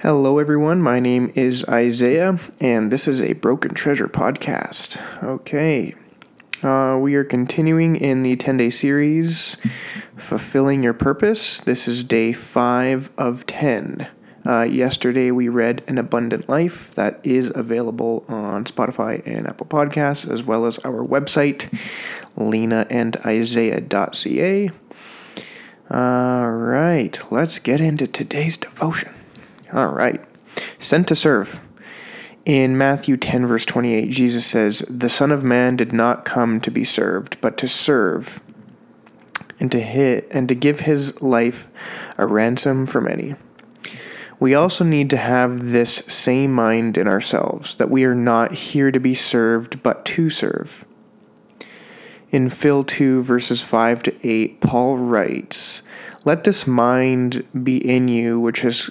Hello, everyone. My name is Isaiah, and this is a Broken Treasure podcast. Okay. Uh, we are continuing in the 10 day series, Fulfilling Your Purpose. This is day 5 of 10. Uh, yesterday, we read An Abundant Life that is available on Spotify and Apple Podcasts, as well as our website, lenaandisaiah.ca. All right, let's get into today's devotion. All right. Sent to serve. In Matthew 10, verse 28, Jesus says, The Son of Man did not come to be served, but to serve, and to hit and to give his life a ransom for many. We also need to have this same mind in ourselves that we are not here to be served, but to serve. In Phil 2, verses 5 to 8, Paul writes, Let this mind be in you, which has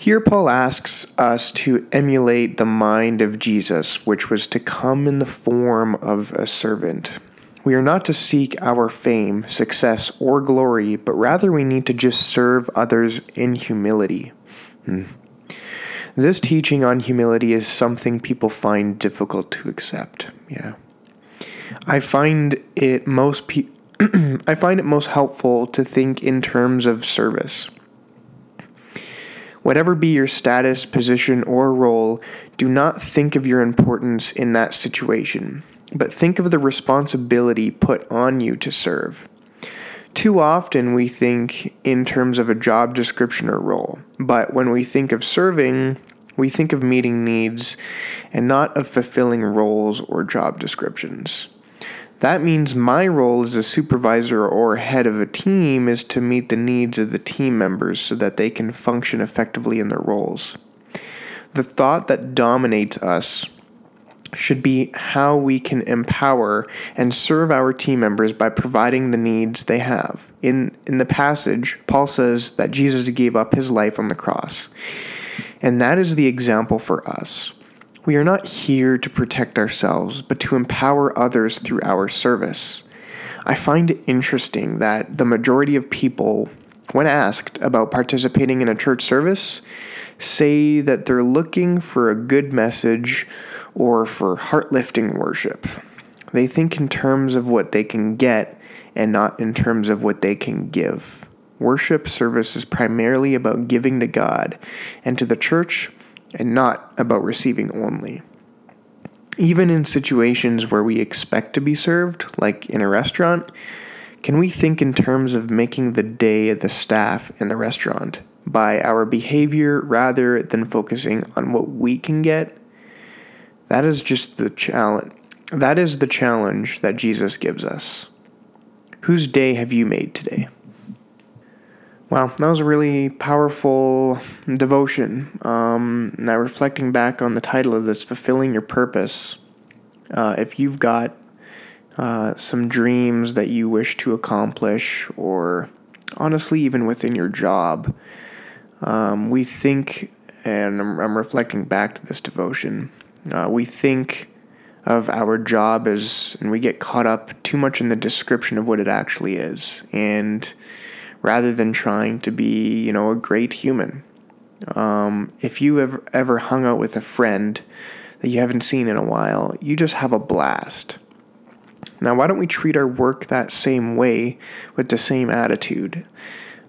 Here, Paul asks us to emulate the mind of Jesus, which was to come in the form of a servant. We are not to seek our fame, success, or glory, but rather we need to just serve others in humility. Hmm. This teaching on humility is something people find difficult to accept. Yeah. I find it most pe- I find it most helpful to think in terms of service. Whatever be your status, position, or role, do not think of your importance in that situation, but think of the responsibility put on you to serve. Too often we think in terms of a job description or role, but when we think of serving, we think of meeting needs and not of fulfilling roles or job descriptions. That means my role as a supervisor or head of a team is to meet the needs of the team members so that they can function effectively in their roles. The thought that dominates us should be how we can empower and serve our team members by providing the needs they have. In, in the passage, Paul says that Jesus gave up his life on the cross. And that is the example for us. We are not here to protect ourselves, but to empower others through our service. I find it interesting that the majority of people, when asked about participating in a church service, say that they're looking for a good message or for heart lifting worship. They think in terms of what they can get and not in terms of what they can give. Worship service is primarily about giving to God, and to the church, and not about receiving only. Even in situations where we expect to be served, like in a restaurant, can we think in terms of making the day of the staff in the restaurant by our behavior rather than focusing on what we can get? That is just the challenge. That is the challenge that Jesus gives us. Whose day have you made today? Wow, that was a really powerful devotion. Um, now, reflecting back on the title of this, Fulfilling Your Purpose, uh, if you've got uh, some dreams that you wish to accomplish, or honestly, even within your job, um, we think, and I'm, I'm, reflecting back to this devotion, uh, we think of our job as, and we get caught up too much in the description of what it actually is. And rather than trying to be, you know, a great human. Um, if you have ever hung out with a friend that you haven't seen in a while, you just have a blast. Now, why don't we treat our work that same way with the same attitude?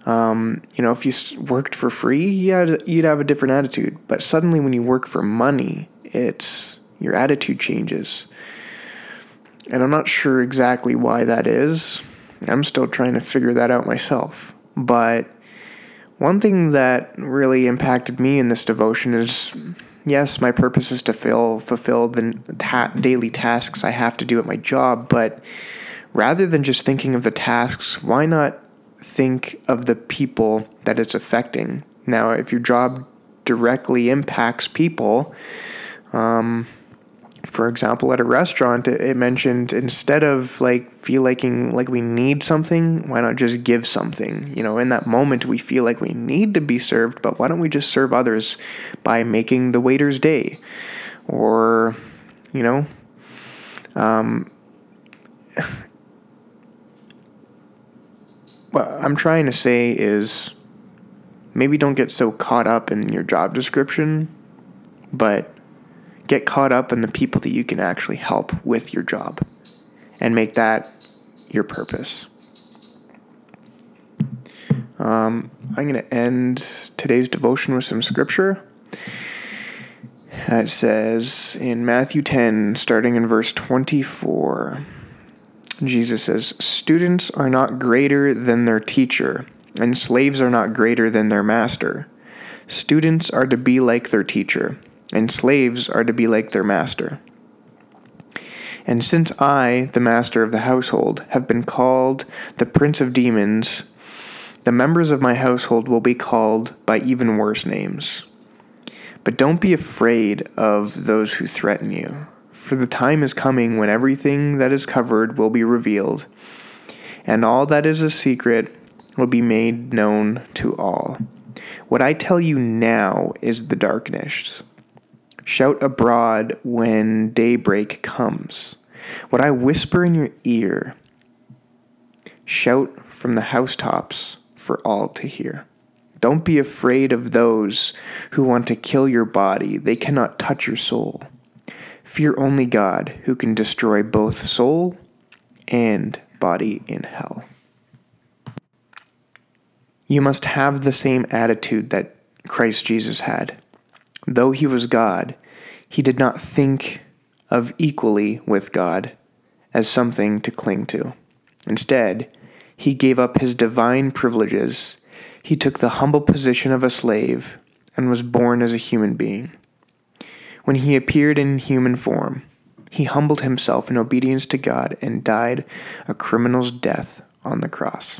Um, you know, if you worked for free, you'd, you'd have a different attitude. But suddenly, when you work for money, it's your attitude changes. And I'm not sure exactly why that is. I'm still trying to figure that out myself. But one thing that really impacted me in this devotion is yes, my purpose is to fill, fulfill the ta- daily tasks I have to do at my job, but rather than just thinking of the tasks, why not think of the people that it's affecting? Now, if your job directly impacts people. Um, for example, at a restaurant, it, it mentioned instead of like feel liking like we need something, why not just give something? You know, in that moment, we feel like we need to be served, but why don't we just serve others by making the waiter's day? Or, you know, um, what I'm trying to say is maybe don't get so caught up in your job description, but get caught up in the people that you can actually help with your job and make that your purpose. Um, I'm going to end today's devotion with some scripture. It says in Matthew 10, starting in verse 24, Jesus says, Students are not greater than their teacher, and slaves are not greater than their master. Students are to be like their teacher and slaves are to be like their master. And since I, the master of the household, have been called the prince of demons, the members of my household will be called by even worse names. But don't be afraid of those who threaten you, for the time is coming when everything that is covered will be revealed, and all that is a secret will be made known to all. What I tell you now is the darkness Shout abroad when daybreak comes. What I whisper in your ear, shout from the housetops for all to hear. Don't be afraid of those who want to kill your body, they cannot touch your soul. Fear only God, who can destroy both soul and body in hell. You must have the same attitude that Christ Jesus had. Though he was God, he did not think of equally with God as something to cling to. Instead, he gave up his divine privileges. He took the humble position of a slave and was born as a human being. When he appeared in human form, he humbled himself in obedience to God and died a criminal's death on the cross.